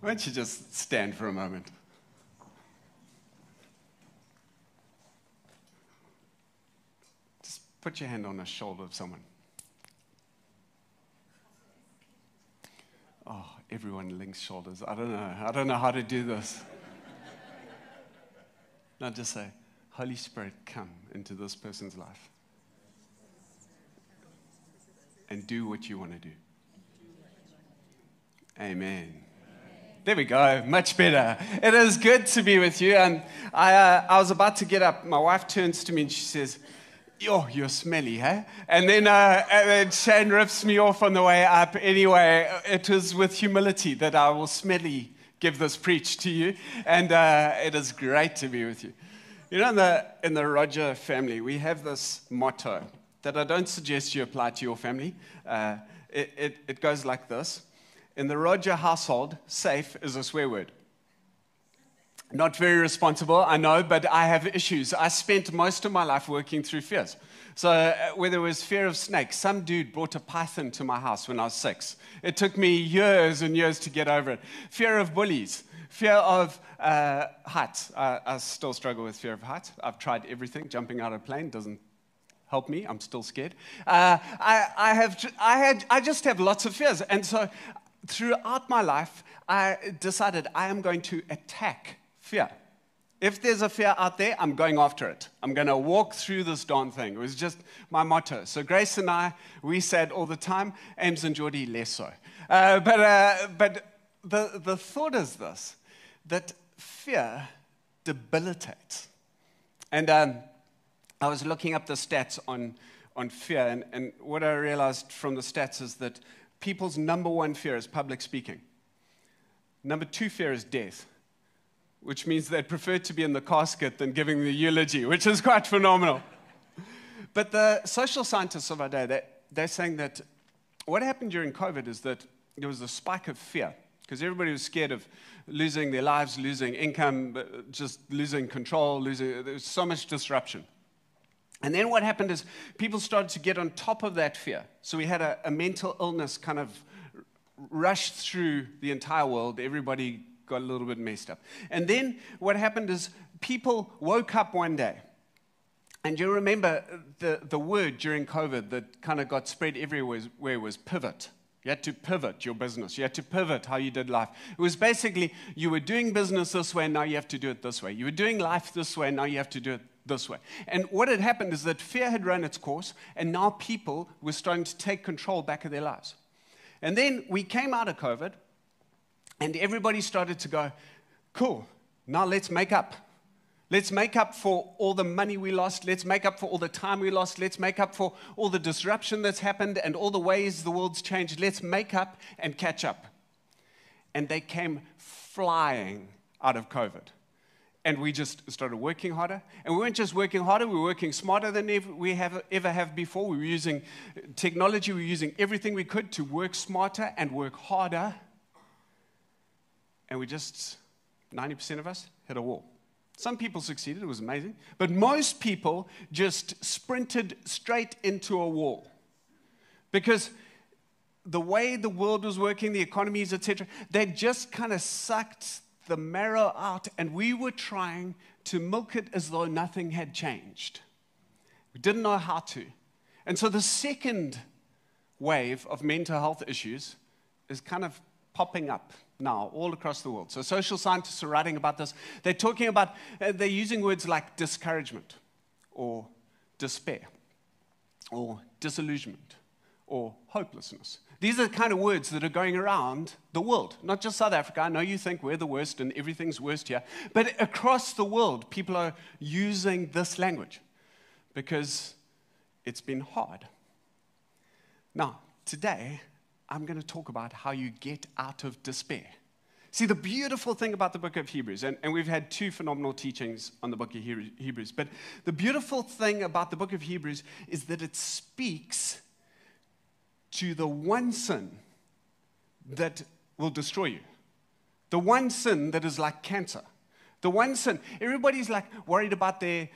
Why don't you just stand for a moment? Just put your hand on the shoulder of someone. Oh, everyone links shoulders. I don't know. I don't know how to do this. now just say, Holy Spirit, come into this person's life and do what you want to do. Amen. There we go. Much better. It is good to be with you. And I, uh, I was about to get up. My wife turns to me and she says, Yo, you're smelly, hey? And then, uh, and then Shane rips me off on the way up. Anyway, it is with humility that I will smelly give this preach to you. And uh, it is great to be with you. You know, in the, in the Rodger family, we have this motto that I don't suggest you apply to your family. Uh, it, it, it goes like this In the Rodger household, safe is a swear word. Not very responsible, I know, but I have issues. I spent most of my life working through fears. So, uh, whether it was fear of snakes, some dude brought a python to my house when I was six. It took me years and years to get over it. Fear of bullies, fear of uh, heights. I, I still struggle with fear of heights. I've tried everything. Jumping out of a plane doesn't help me. I'm still scared. Uh, I, I, have, I, had, I just have lots of fears. And so, throughout my life, I decided I am going to attack fear. If there's a fear out there, I'm going after it. I'm going to walk through this darn thing. It was just my motto. So Grace and I, we said all the time, Ames and Geordie, less so. Uh, but uh, but the, the thought is this, that fear debilitates. And um, I was looking up the stats on, on fear, and, and what I realized from the stats is that people's number one fear is public speaking. Number two fear is death which means they'd prefer to be in the casket than giving the eulogy, which is quite phenomenal. But the social scientists of our day, they, they're saying that what happened during COVID is that there was a spike of fear because everybody was scared of losing their lives, losing income, just losing control, losing, there was so much disruption. And then what happened is people started to get on top of that fear. So we had a, a mental illness kind of rushed through the entire world. Everybody got a little bit messed up. And then what happened is people woke up one day. And you remember the, the word during COVID that kind of got spread everywhere was pivot. You had to pivot your business. You had to pivot how you did life. It was basically you were doing business this way, now you have to do it this way. You were doing life this way, now you have to do it this way. And what had happened is that fear had run its course, and now people were starting to take control back of their lives. And then we came out of COVID, and everybody started to go, cool, now let's make up. Let's make up for all the money we lost. Let's make up for all the time we lost. Let's make up for all the disruption that's happened and all the ways the world's changed. Let's make up and catch up. And they came flying out of COVID. And we just started working harder. And we weren't just working harder, we were working smarter than we have, ever have before. We were using technology, we were using everything we could to work smarter and work harder and we just, 90% of us, hit a wall. Some people succeeded, it was amazing. But most people just sprinted straight into a wall. Because the way the world was working, the economies, etc., they just kind of sucked the marrow out, and we were trying to milk it as though nothing had changed. We didn't know how to. And so the second wave of mental health issues is kind of popping up now all across the world. So social scientists are writing about this. They're talking about, uh, they're using words like discouragement or despair or disillusionment or hopelessness. These are the kind of words that are going around the world, not just South Africa. I know you think we're the worst and everything's worst here, but across the world, people are using this language because it's been hard. Now, today, I'm going to talk about how you get out of despair. See, the beautiful thing about the book of Hebrews, and, and, we've had two phenomenal teachings on the book of Hebrews, but the beautiful thing about the book of Hebrews is that it speaks to the one sin that will destroy you, the one sin that is like cancer. The one sin, everybody's like worried about their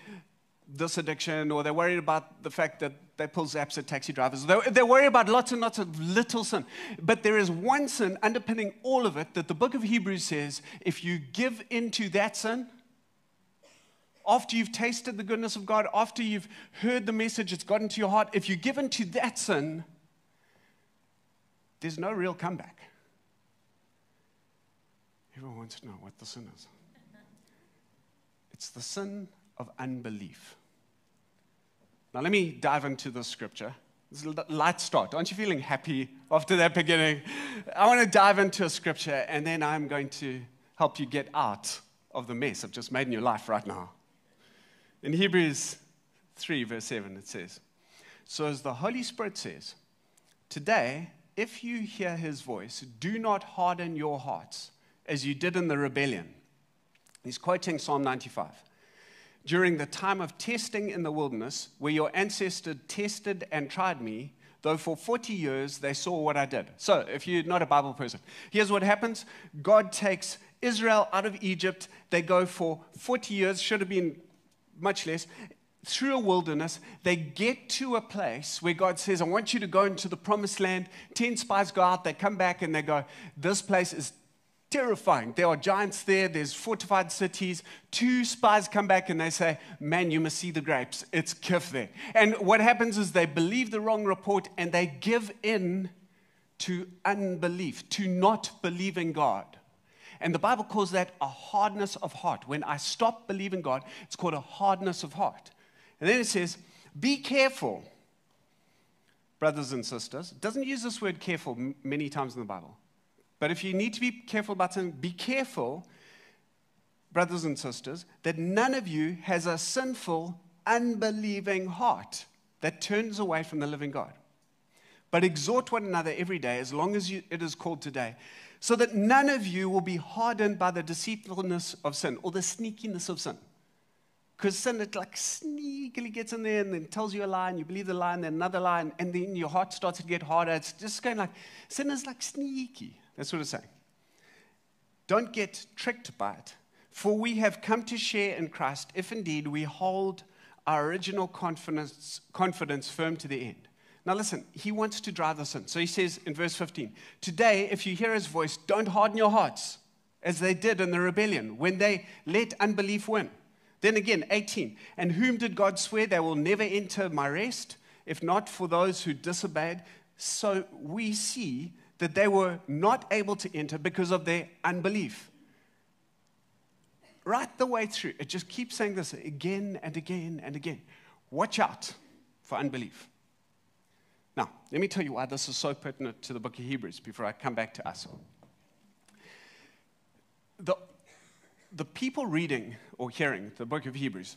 this addiction, or they're worried about the fact that they pull zaps at taxi drivers. They're, they're worried about lots and lots of little sin. But there is one sin underpinning all of it that the book of Hebrews says if you give into that sin, after you've tasted the goodness of God, after you've heard the message, it's got into your heart, if you give into that sin, there's no real comeback. Everyone wants to know what the sin is. It's the sin of unbelief. Now, let me dive into the scripture. It's a light start. Aren't you feeling happy after that beginning? I want to dive into a scripture and then I'm going to help you get out of the mess I've just made in your life right now. In Hebrews 3, verse 7, it says, So as the Holy Spirit says, Today, if you hear his voice, do not harden your hearts as you did in the rebellion. He's quoting Psalm 95 during the time of testing in the wilderness, where your ancestors tested and tried me, though for 40 years they saw what I did. So, if you're not a Bible person, here's what happens God takes Israel out of Egypt. They go for 40 years, should have been much less, through a wilderness. They get to a place where God says, I want you to go into the promised land. 10 spies go out, they come back and they go, This place is terrifying. There are giants there, there's fortified cities. Two spies come back and they say, Man, you must see the grapes. It's Kif there. And what happens is they believe the wrong report and they give in to unbelief, to not believing God. And the Bible calls that a hardness of heart. When I stop believing God, it's called a hardness of heart. And then it says, Be careful, brothers and sisters. It doesn't use this word careful many times in the Bible. But if you need to be careful about something, be careful, brothers and sisters, that none of you has a sinful, unbelieving heart that turns away from the living God. But exhort one another every day, as long as you, it is called today, so that none of you will be hardened by the deceitfulness of sin or the sneakiness of sin. Because sin, it like sneakily gets in there and then tells you a lie, and you believe the lie, and then another lie, and, then your heart starts to get harder. It's just going like, sin is like sneaky. That's what it's saying. Don't get tricked by it. For we have come to share in Christ if indeed we hold our original confidence, confidence firm to the end. Now, listen, he wants to drive us in. So he says in verse 15 Today, if you hear his voice, don't harden your hearts as they did in the rebellion when they let unbelief win. Then again, 18 And whom did God swear they will never enter my rest, if not for those who disobeyed? So we see that they were not able to enter because of their unbelief. Right the way through, it just keeps saying this again and again and again. Watch out for unbelief. Now, let me tell you why this is so pertinent to the book of Hebrews before I come back to us. The, the people reading or hearing the book of Hebrews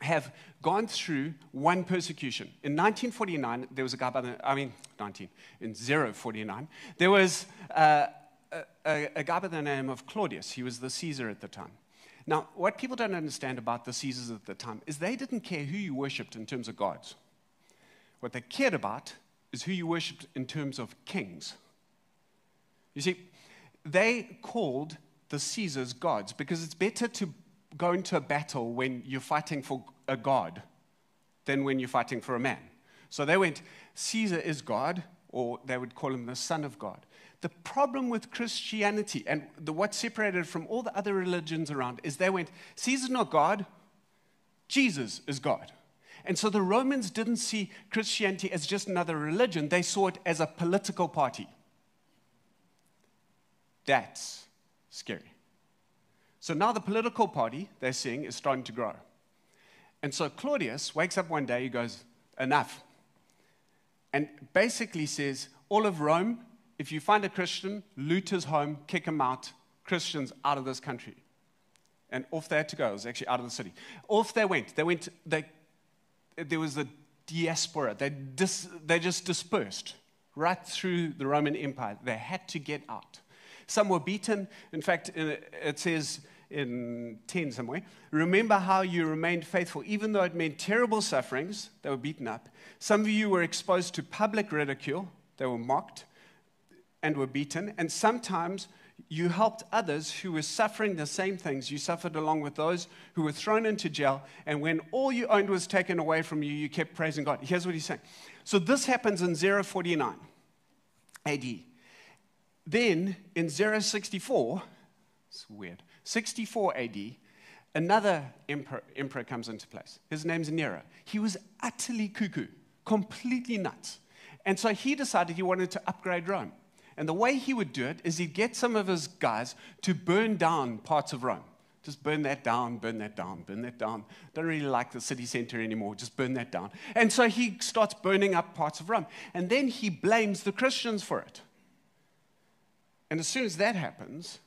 have gone through one persecution. In 1949, there was a guy by the, I mean, 19, in 049, there was uh, a, a, a guy by the name of Claudius. He was the Caesar at the time. Now, what people don't understand about the Caesars at the time is they didn't care who you worshipped in terms of gods. What they cared about is who you worshipped in terms of kings. You see, they called the Caesars gods because it's better to go into a battle when you're fighting for a god than when you're fighting for a man. So they went, Caesar is God, or they would call him the Son of God. The problem with Christianity and the, what separated from all the other religions around is they went, Caesar's not God, Jesus is God. And so the Romans didn't see Christianity as just another religion, they saw it as a political party. That's scary. So now the political party they're seeing is starting to grow. And so Claudius wakes up one day, he goes, Enough. And basically says, All of Rome, if you find a Christian, loot his home, kick him out, Christians out of this country. And off they had to go. It was actually out of the city. Off they went. They went, they, there was a diaspora. They, dis, they just dispersed right through the Roman Empire. They had to get out. Some were beaten. In fact, it says in 10 somewhere. Remember how you remained faithful, even though it meant terrible sufferings, they were beaten up. Some of you were exposed to public ridicule, they were mocked and were beaten, and sometimes you helped others who were suffering the same things. You suffered along with those who were thrown into jail. And when all you owned was taken away from you, you kept praising God. Here's what he's saying. So this happens in 049 AD. Then in 064, it's weird, 64 AD, another emperor, emperor comes into place. His name's Nero. He was utterly cuckoo, completely nuts. And so he decided he wanted to upgrade Rome. And the way he would do it is he'd get some of his guys to burn down parts of Rome. Just burn that down, burn that down, burn that down. Don't really like the city center anymore. Just burn that down. And so he starts burning up parts of Rome. And then he blames the Christians for it. And as soon as that happens,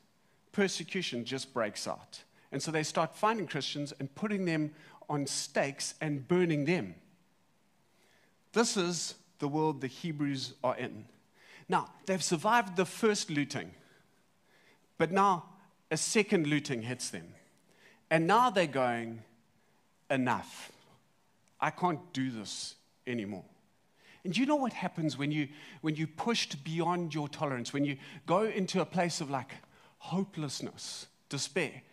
persecution just breaks out. And so they start finding Christians and putting them on stakes and burning them. This is the world the Hebrews are in. Now, they've survived the first looting, but now a second looting hits them. And now they're going, enough. I can't do this anymore. And you know what happens when you when you pushed beyond your tolerance, when you go into a place of like hopelessness, despair.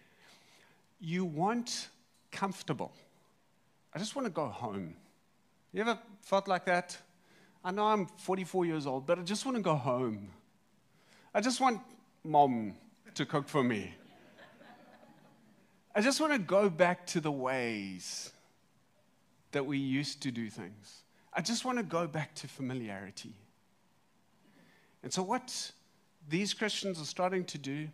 You want comfortable. I just want to go home. You ever felt like that? I know I'm 44 years old, but I just want to go home. I just want mom to cook for me. I just want to go back to the ways that we used to do things. I just want to go back to familiarity. And so, what these Christians are starting to do,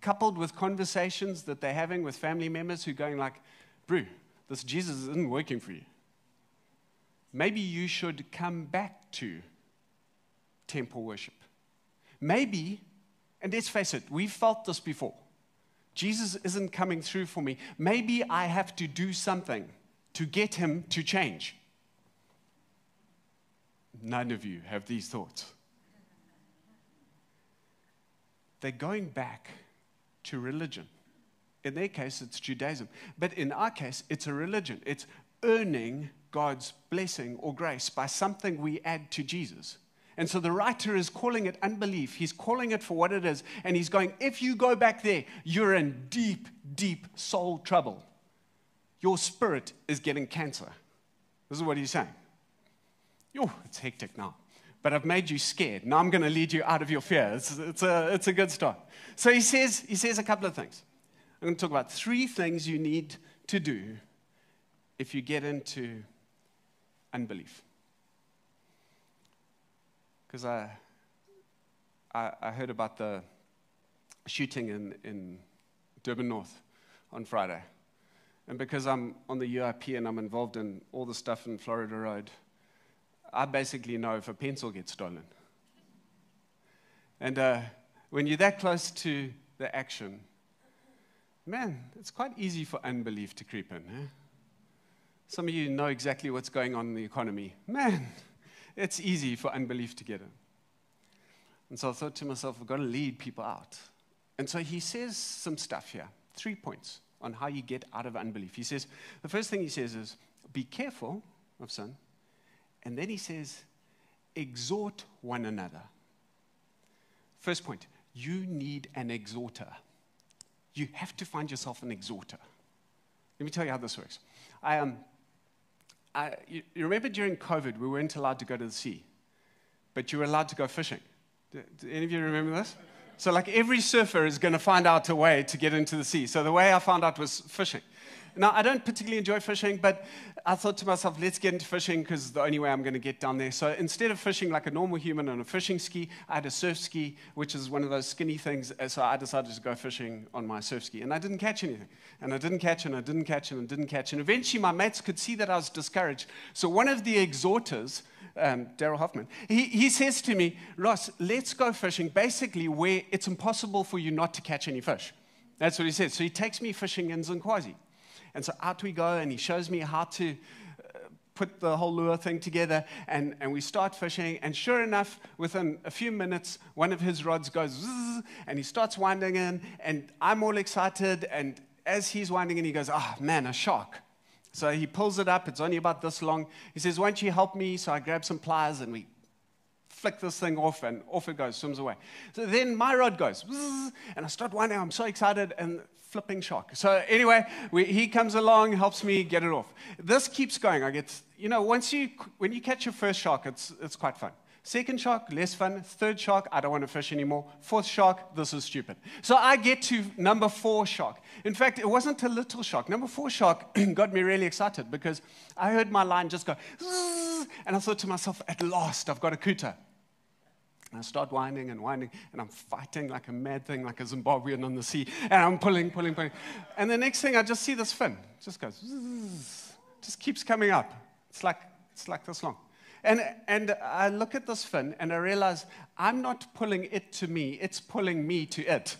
coupled with conversations that they're having with family members who are going like, Brew, this Jesus isn't working for you maybe you should come back to temple worship. Maybe, and let's face it, we've felt this before. Jesus isn't coming through for me. Maybe I have to do something to get him to change. None of you have these thoughts. They're going back to religion. In their case, it's Judaism. But in our case, it's a religion. It's earning God's blessing or grace by something we add to Jesus. And so the writer is calling it unbelief. He's calling it for what it is. And he's going, if you go back there, you're in deep, deep soul trouble. Your spirit is getting cancer. This is what he's saying. Yo, it's hectic now. But I've made you scared. Now I'm going to lead you out of your fear. It's, it's, a, it's a good start. So he says, he says a couple of things. I'm going to talk about three things you need to do if you get into unbelief. Because I, I, I, heard about the shooting in, in Durban North on Friday. And because I'm on the UIP and I'm involved in all the stuff in Florida Road, I basically know if a pencil gets stolen. And uh, when you're that close to the action, man, it's quite easy for unbelief to creep in. Eh? Some of you know exactly what's going on in the economy. Man, it's easy for unbelief to get in. And so I thought to myself, I've got to lead people out. And so he says some stuff here, three points on how you get out of unbelief. He says, the first thing he says is, be careful of sin. And then he says, exhort one another. First point, you need an exhorter. You have to find yourself an exhorter. Let me tell you how this works. I, um, I, you, you, remember during COVID, we weren't allowed to go to the sea, but you were allowed to go fishing. Do, do any of you remember this? So, like every surfer is going to find out a way to get into the sea. So, the way I found out was fishing. Now, I don't particularly enjoy fishing, but I thought to myself, let's get into fishing because it's the only way I'm going to get down there. So instead of fishing like a normal human on a fishing ski, I had a surf ski, which is one of those skinny things. So I decided to go fishing on my surf ski. And I didn't catch anything. And I didn't catch, and I didn't catch, and I didn't catch. And eventually, my mates could see that I was discouraged. So one of the exhorters, um, Daryl Hoffman, he, he says to me, Ross, let's go fishing basically where it's impossible for you not to catch any fish. That's what he said. So he takes me fishing in Zinkwazi. And so out we go, and he shows me how to uh, put the whole lure thing together, and, and we start fishing. And sure enough, within a few minutes, one of his rods goes, zzz, and he starts winding in, and I'm all excited. And as he's winding in, he goes, Oh man, a shark. So he pulls it up, it's only about this long. He says, Won't you help me? So I grab some pliers, and we flick this thing off, and off it goes, swims away. So then my rod goes, and I start winding. I'm so excited, and flipping shark. So anyway, we, he comes along, helps me get it off. This keeps going. I get, you know, once you when you catch your first shark, it's it's quite fun. Second shark, less fun. Third shark, I don't want to fish anymore. Fourth shark, this is stupid. So I get to number four shark. In fact, it wasn't a little shark. Number four shark got me really excited because I heard my line just go, and I thought to myself, at last, I've got a couta. And I start whining and whining, and I'm fighting like a mad thing, like a Zimbabwean on the sea, and I'm pulling, pulling, pulling. And the next thing, I just see this fin. Just goes, just keeps coming up. It's like, it's like this long. And, and I look at this fin and I realize I'm not pulling it to me, it's pulling me to it.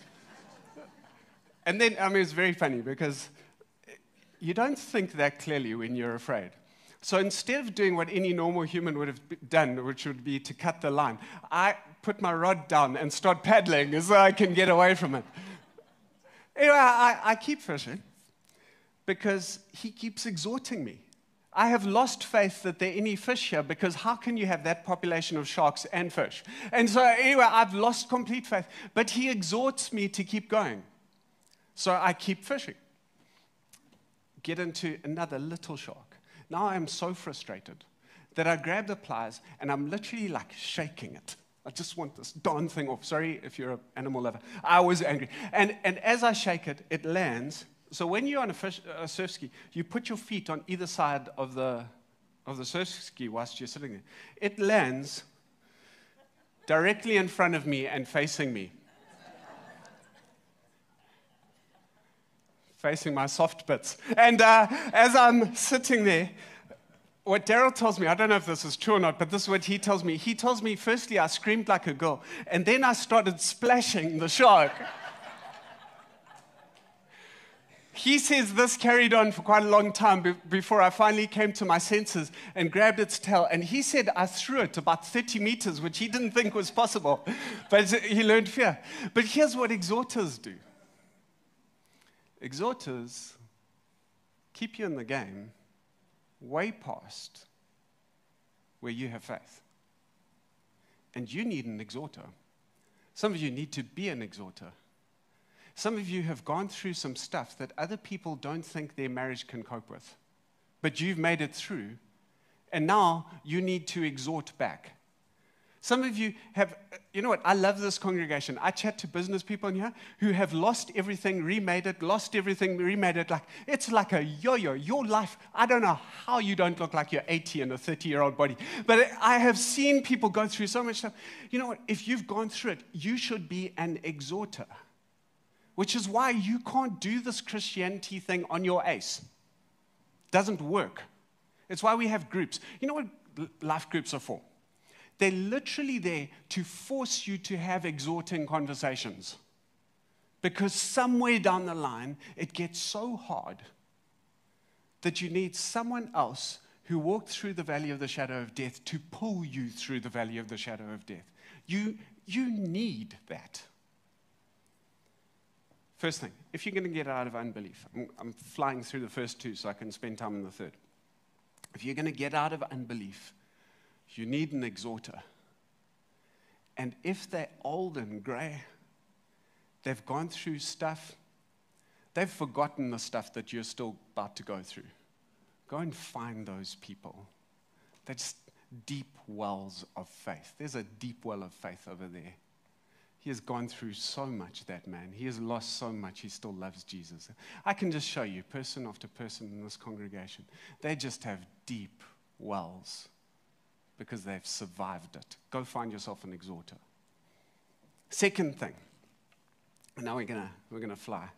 and then, I mean, it's very funny because you don't think that clearly when you're afraid. So instead of doing what any normal human would have done, which would be to cut the line, I put my rod down and start paddling so I can get away from it. Anyway, I, I keep fishing because he keeps exhorting me. I have lost faith that there are any fish here because how can you have that population of sharks and fish? And so, anyway, I've lost complete faith. But he exhorts me to keep going. So I keep fishing. Get into another little shark. Now I'm so frustrated that I grab the pliers and I'm literally like shaking it. I just want this darn thing off. Sorry if you're an animal lover. I was angry. And, and as I shake it, it lands so when you're on a, fish, a surf ski, you put your feet on either side of the, of the surf ski whilst you're sitting there. It lands directly in front of me and facing me. Facing my soft bits. And uh, as I'm sitting there, what Daryl tells me, I don't know if this is true or not, but this is what he tells me. He tells me, firstly, I screamed like a girl, and then I started splashing the shark. He says this carried on for quite a long time be- before I finally came to my senses and grabbed its tail. And he said I threw it about 30 meters, which he didn't think was possible. But he learned fear. But here's what exhorters do exhorters keep you in the game way past where you have faith. And you need an exhorter. Some of you need to be an exhorter. Some of you have gone through some stuff that other people don't think their marriage can cope with, but you've made it through, and now you need to exhort back. Some of you have, you know what? I love this congregation. I chat to business people in here who have lost everything, remade it, lost everything, remade it. Like it's like a yo-yo. Your life. I don't know how you don't look like you're 80 in a 30-year-old body, but I have seen people go through so much stuff. You know what? If you've gone through it, you should be an exhorter which is why you can't do this Christianity thing on your ace. Doesn't work. It's why we have groups. You know what life groups are for? They're literally there to force you to have exhorting conversations. Because somewhere down the line, it gets so hard that you need someone else who walked through the valley of the shadow of death to pull you through the valley of the shadow of death. You, you need that. First thing, if you're going to get out of unbelief, I'm, I'm, flying through the first two so I can spend time on the third. If you're going to get out of unbelief, you need an exhorter. And if they're old and gray, they've gone through stuff, they've forgotten the stuff that you're still about to go through. Go and find those people. They're just deep wells of faith. There's a deep well of faith over there. He has gone through so much, that man. He has lost so much. He still loves Jesus. I can just show you, person after person in this congregation, they just have deep wells because they've survived it. Go find yourself an exhorter. Second thing, and now we're going we're gonna fly.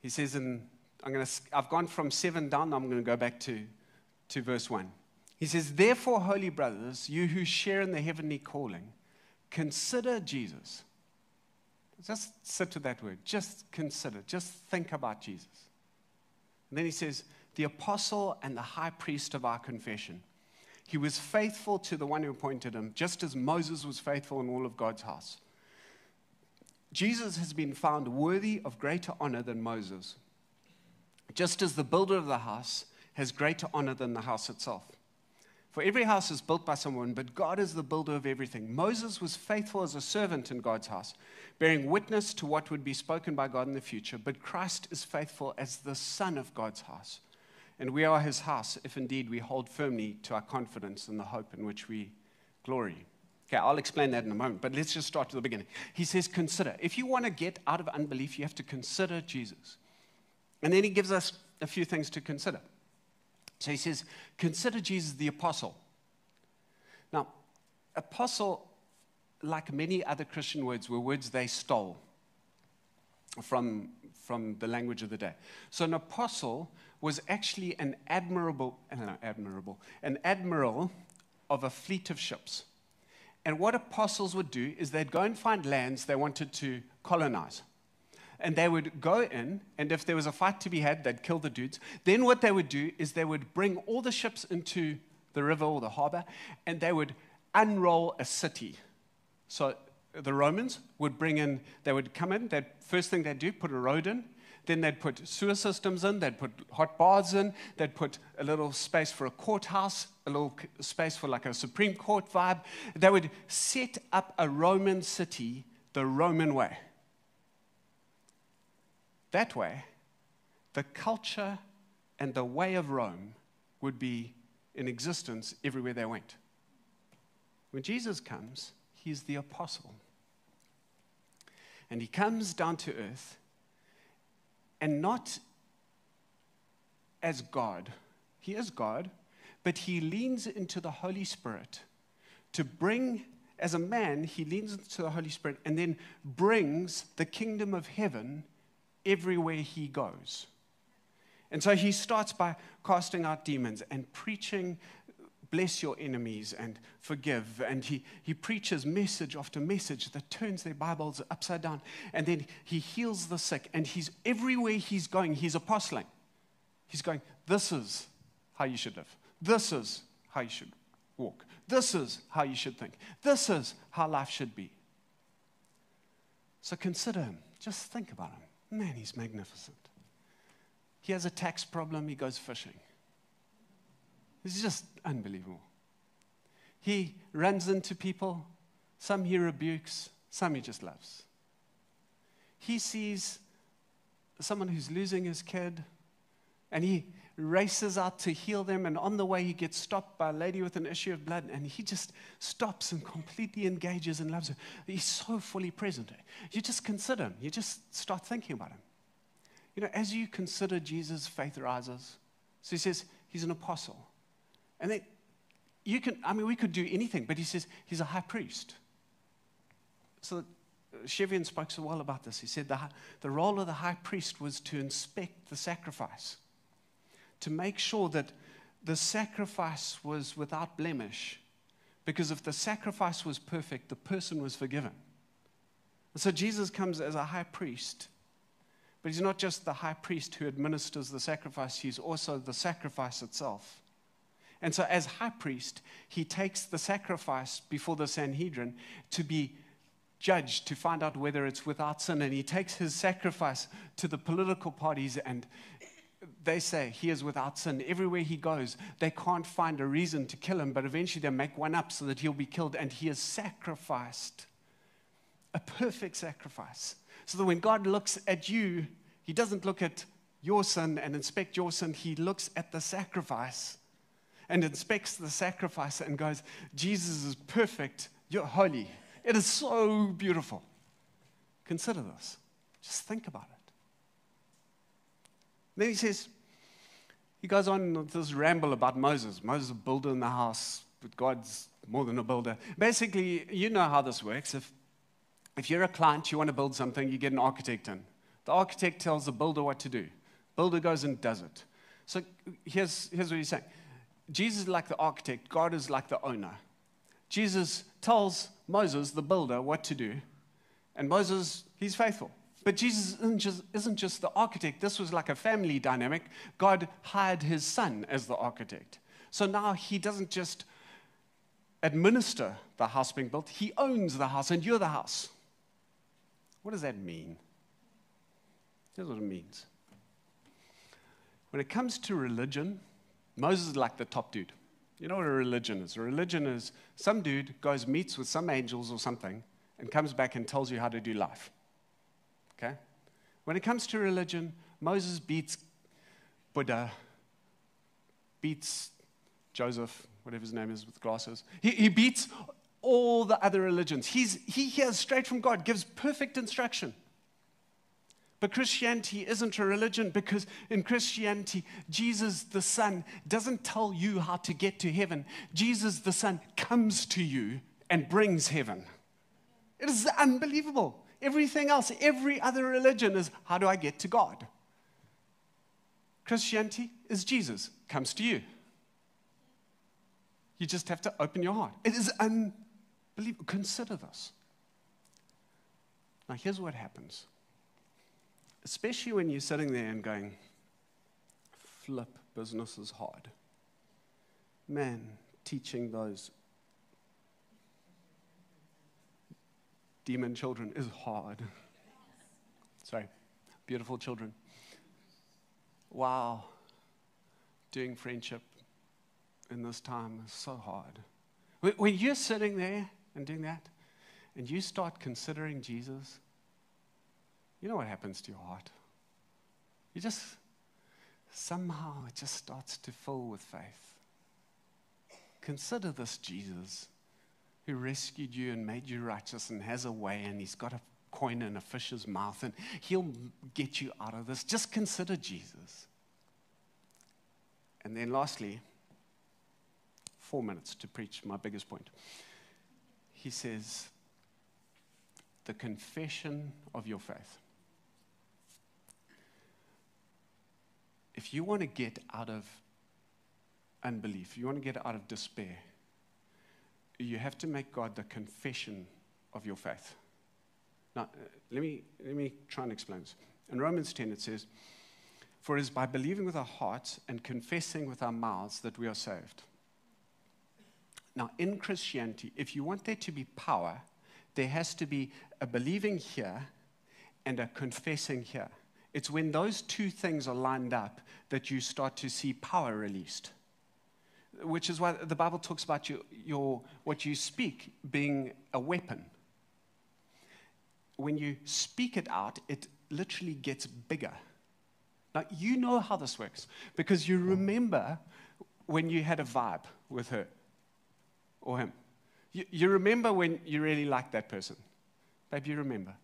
He says, in, I'm gonna, I've gone from seven down, I'm to go back to, to verse one. He says, Therefore, holy brothers, you who share in the heavenly calling, Consider Jesus. Just sit with that word. Just consider. Just think about Jesus. And then he says, the apostle and the high priest of our confession. He was faithful to the one who appointed him, just as Moses was faithful in all of God's house. Jesus has been found worthy of greater honor than Moses, just as the builder of the house has greater honor than the house itself. For every house is built by someone, but God is the builder of everything. Moses was faithful as a servant in God's house, bearing witness to what would be spoken by God in the future. But Christ is faithful as the son of God's house. And we are his house if indeed we hold firmly to our confidence in the hope in which we glory. Okay, I'll explain that in a moment, but let's just start at the beginning. He says, Consider. If you want to get out of unbelief, you have to consider Jesus. And then he gives us a few things to consider. So he says, consider Jesus the apostle. Now, apostle, like many other Christian words, were words they stole from, from the language of the day. So an apostle was actually an admirable, uh, know, admirable, an admiral of a fleet of ships. And what apostles would do is they'd go and find lands they wanted to colonize and they would go in, and if there was a fight to be had, they'd kill the dudes. Then what they would do is they would bring all the ships into the river or the harbor, and they would unroll a city. So uh, the Romans would bring in, they would come in, they'd, first thing they'd do, put a road in, then they'd put sewer systems in, they'd put hot baths in, they'd put a little space for a courthouse, a little space for like a Supreme Court vibe. They would set up a Roman city the Roman way. That way, the culture and the way of Rome would be in existence everywhere they went. When Jesus comes, he's the apostle. And he comes down to earth, and not as God, he is God, but he leans into the Holy Spirit to bring, as a man, he leans into the Holy Spirit and then brings the kingdom of heaven everywhere he goes. And so he starts by casting out demons and preaching, bless your enemies and forgive. And he, he preaches message after message that turns their Bibles upside down. And then he heals the sick. And he's everywhere he's going, he's apostling. He's going, This is how you should live. This is how you should walk. This is how you should think. This is how life should be. So consider him. Just think about him. Man, he's magnificent. He has a tax problem, he goes fishing. It's just unbelievable. He runs into people, some he rebukes, some he just loves. He sees someone who's losing his kid, and he races out to heal them. And on the way, he gets stopped by a lady with an issue of blood, and he just stops and completely engages and loves her. He's so fully present. You just consider him, you just start thinking about him. You know, as you consider Jesus, faith rises. So he says he's an apostle. And then you can, I mean, we could do anything, but he says he's a high priest. So uh, Chevian spoke so well about this. He said the, the role of the high priest was to inspect the sacrifice to make sure that the sacrifice was without blemish. Because if the sacrifice was perfect, the person was forgiven. And so Jesus comes as a high priest. But he's not just the high priest who administers the sacrifice, he's also the sacrifice itself. And so, as high priest, he takes the sacrifice before the Sanhedrin to be judged to find out whether it's without sin. And he takes his sacrifice to the political parties and they say he is without sin. Everywhere he goes, they can't find a reason to kill him, but eventually they make one up so that he'll be killed. And he is sacrificed a perfect sacrifice. So that when God looks at you, he doesn't look at your sin and inspect your sin, he looks at the sacrifice and inspects the sacrifice and goes, Jesus is perfect, you're holy. It is so beautiful. Consider this. Just think about it. Then he says, he goes on this ramble about Moses. Moses, a builder in the house, but God's more than a builder. Basically, you know how this works. If, if you're a client, you want to build something, you get an architect in. The architect tells the builder what to do. Builder goes and does it. So here's, here's what he's saying Jesus is like the architect, God is like the owner. Jesus tells Moses, the builder, what to do, and Moses, he's faithful. But Jesus isn't just, isn't just the architect. This was like a family dynamic. God hired his son as the architect. So now he doesn't just administer the house being built, he owns the house, and you're the house. What does that mean? Here's what it means. When it comes to religion, Moses is like the top dude. You know what a religion is? A religion is some dude goes, meets with some angels or something, and comes back and tells you how to do life. Okay? When it comes to religion, Moses beats Buddha, beats Joseph, whatever his name is with glasses. He, he beats all the other religions. He's, he hears straight from God, gives perfect instruction. But Christianity isn't a religion because in Christianity, Jesus the Son doesn't tell you how to get to heaven. Jesus the Son comes to you and brings heaven. It is unbelievable. Everything else, every other religion is how do I get to God? Christianity is Jesus comes to you. You just have to open your heart. It is unbelievable. Consider this. Now, here's what happens especially when you're sitting there and going, flip, business is hard. Man, teaching those demon children is hard. Sorry, beautiful children. Wow, doing friendship in this time is so hard. When you're sitting there and doing that, and you start considering Jesus, you know what happens to your heart? You just, somehow, it just starts to fill with faith. Consider this Jesus who rescued you and made you righteous and has a way, and he's got a coin in a fish's mouth, and he'll get you out of this. Just consider Jesus. And then, lastly, four minutes to preach my biggest point. He says, the confession of your faith. If you want to get out of unbelief, you want to get out of despair, you have to make God the confession of your faith. Now, uh, let me, let me try and explain this. In Romans 10, it says, For it is by believing with our hearts and confessing with our mouths that we are saved. Now, in Christianity, if you want there to be power, there has to be a believing here and a confessing here. It's when those two things are lined up that you start to see power released. Which is why the Bible talks about your, your, what you speak being a weapon. When you speak it out, it literally gets bigger. Now, you know how this works because you remember when you had a vibe with her or him. You, you remember when you really liked that person. Babe, you remember.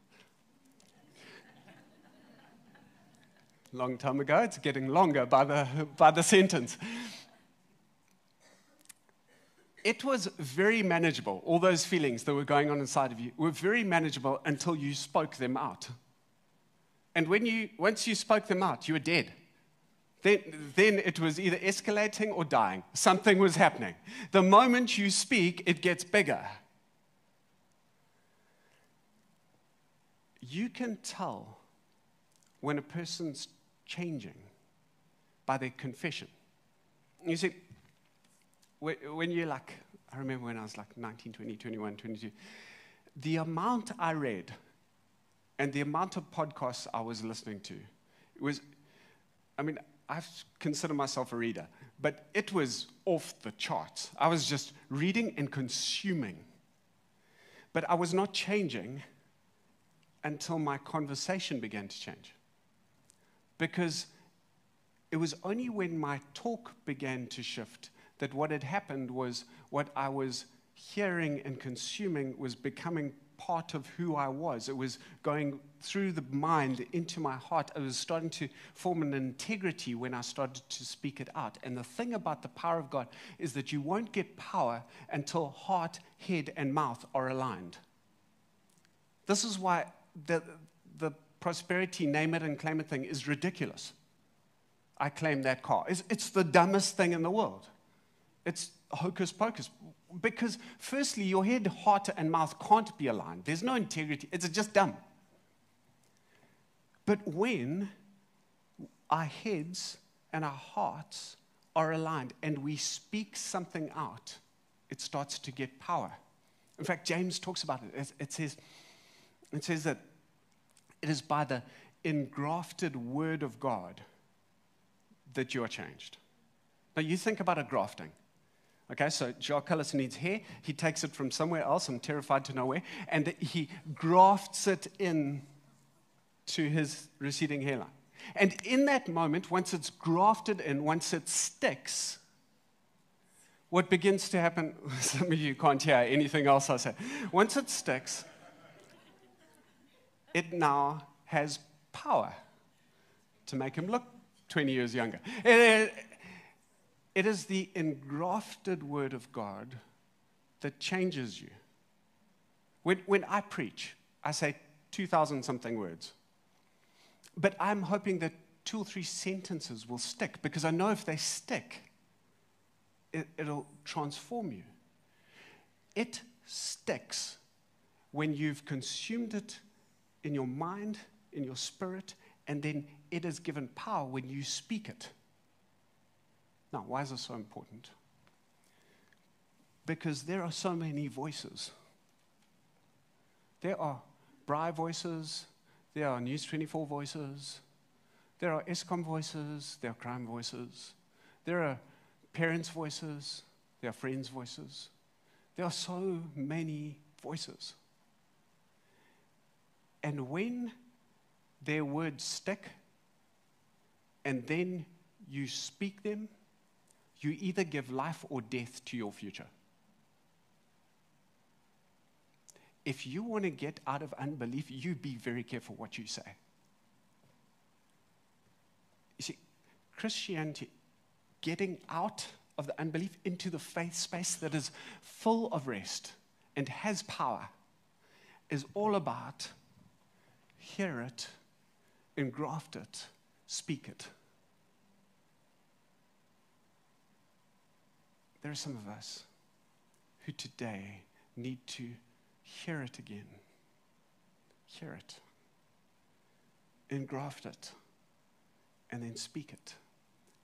Long time ago. It's getting longer by the, by the sentence. It was very manageable. All those feelings that were going on inside of you were very manageable until you spoke them out. And when you, once you spoke them out, you were dead. Then, then it was either escalating or dying. Something was happening. The moment you speak, it gets bigger. You can tell when a person's changing by their confession. You see, when you're like, I remember when I was like 19, 20, 21, 22, the amount I read and the amount of podcasts I was listening to was, I mean, I consider myself a reader, but it was off the charts. I was just reading and consuming. But I was not changing until my conversation began to change because it was only when my talk began to shift that what had happened was what I was hearing and consuming was becoming part of who I was. It was going through the mind into my heart. It was starting to form an integrity when I started to speak it out. And the thing about the power of God is that you won't get power until heart, head, and mouth are aligned. This is why the, the prosperity, name it and claim it thing is ridiculous. I claim that car. It's, it's the dumbest thing in the world. It's hocus pocus. Because, firstly, your head, heart, and mouth can't be aligned. There's no integrity. It's just dumb. But when our heads and our hearts are aligned and we speak something out, it starts to get power. In fact, James talks about it. It says, it says that it is by the engrafted word of God that you are changed. Now, you think about a grafting. Okay, so Jacques needs hair. He takes it from somewhere else. I'm terrified to know where. And he grafts it in to his receding hairline. And in that moment, once it's grafted in, once it sticks, what begins to happen, some of you can't hear anything else I say. Once it sticks, it now has power to make him look 20 years younger. It, it is the engrafted word of God that changes you. When, when I preach, I say 2,000 something words. But I'm hoping that two or three sentences will stick because I know if they stick, it, it'll transform you. It sticks when you've consumed it in your mind, in your spirit, and then it is given power when you speak it. Now, why is this so important? Because there are so many voices. There are Bri voices, there are News 24 voices, there are Eskom voices, there are crime voices, there are parents' voices, there are friends' voices. There are so many voices. And when their words stick and then you speak them, you either give life or death to your future. if you want to get out of unbelief, you be very careful what you say. You see, Christianity, getting out of the unbelief into the faith space that is full of rest and has power, is all about hear it, engraft it, speak it. There are some of us who today need to hear it again. Hear it. Engraft it. And then speak it.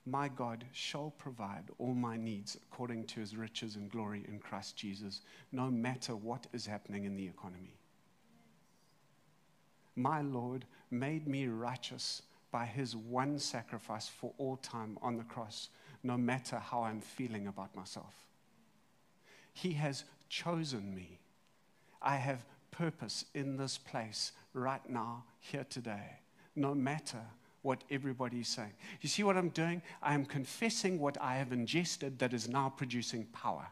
My God shall provide all my needs according to his riches and glory in Christ Jesus, no matter what is happening in the economy. My Lord made me righteous by his one sacrifice for all time on the cross, no matter how I'm feeling about myself. He has chosen me I have purpose in this place right now, here today, no matter what everybody is saying. You see what I'm doing? I am confessing what I have ingested that is now producing power.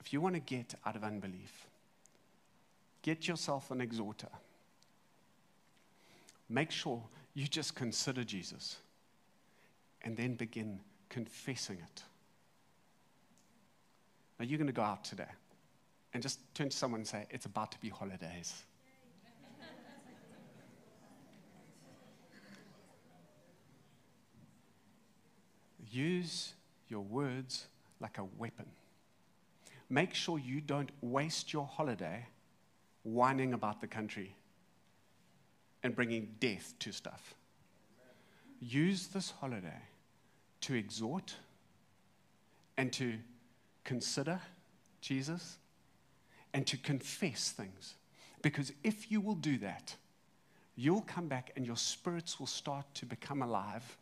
If you want to get out of unbelief, get yourself an exhorter. Make sure you just consider Jesus and then begin confessing it. Now, you're going to go out today and just turn to someone and say, It's about to be holidays. Use your words like a weapon. Make sure you don't waste your holiday whining about the country and bringing death to stuff. Use this holiday to exhort and to consider Jesus and to confess things. Because if you will do that, you'll come back and your spirits will start to become alive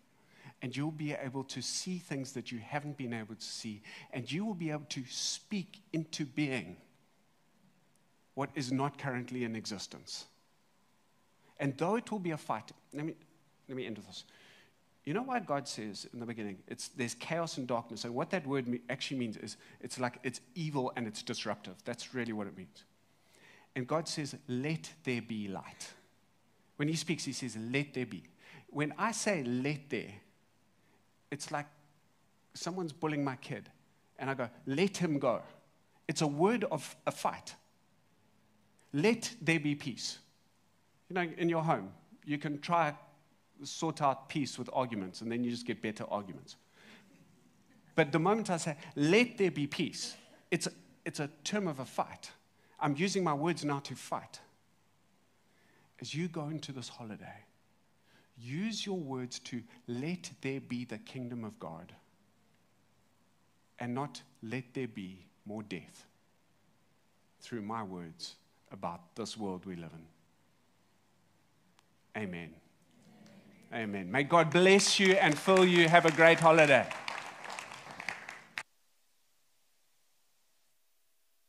and you'll be able to see things that you haven't been able to see, and you will be able to speak into being what is not currently in existence. And though it will be a fight, let me, let me end with this. You know why God says in the beginning, it's, there's chaos and darkness. And what that word actually means is it's like it's evil and it's disruptive. That's really what it means. And God says, let there be light. When He speaks, He says, let there be. When I say let there, it's like someone's bullying my kid. And I go, let him go. It's a word of a fight. Let there be peace. You know, in your home, you can try sort out peace with arguments, and then you just get better arguments. But the moment I say, let there be peace, it's it's a term of a fight. I'm using my words now to fight. As you go into this holiday, use your words to let there be the kingdom of God and not let there be more death through my words about this world we live in. Amen. Amen. May God bless you and fill you. Have a great holiday.